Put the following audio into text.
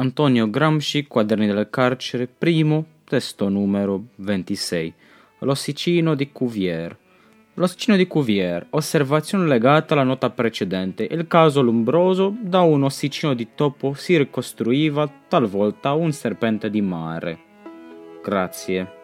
Antonio Gramsci, Quaderni del carcere, primo, testo numero 26. L'ossicino di Cuvier. L'ossicino di Cuvier, osservazione legata alla nota precedente. Il caso Lombroso, da un ossicino di topo si ricostruiva talvolta un serpente di mare. Grazie.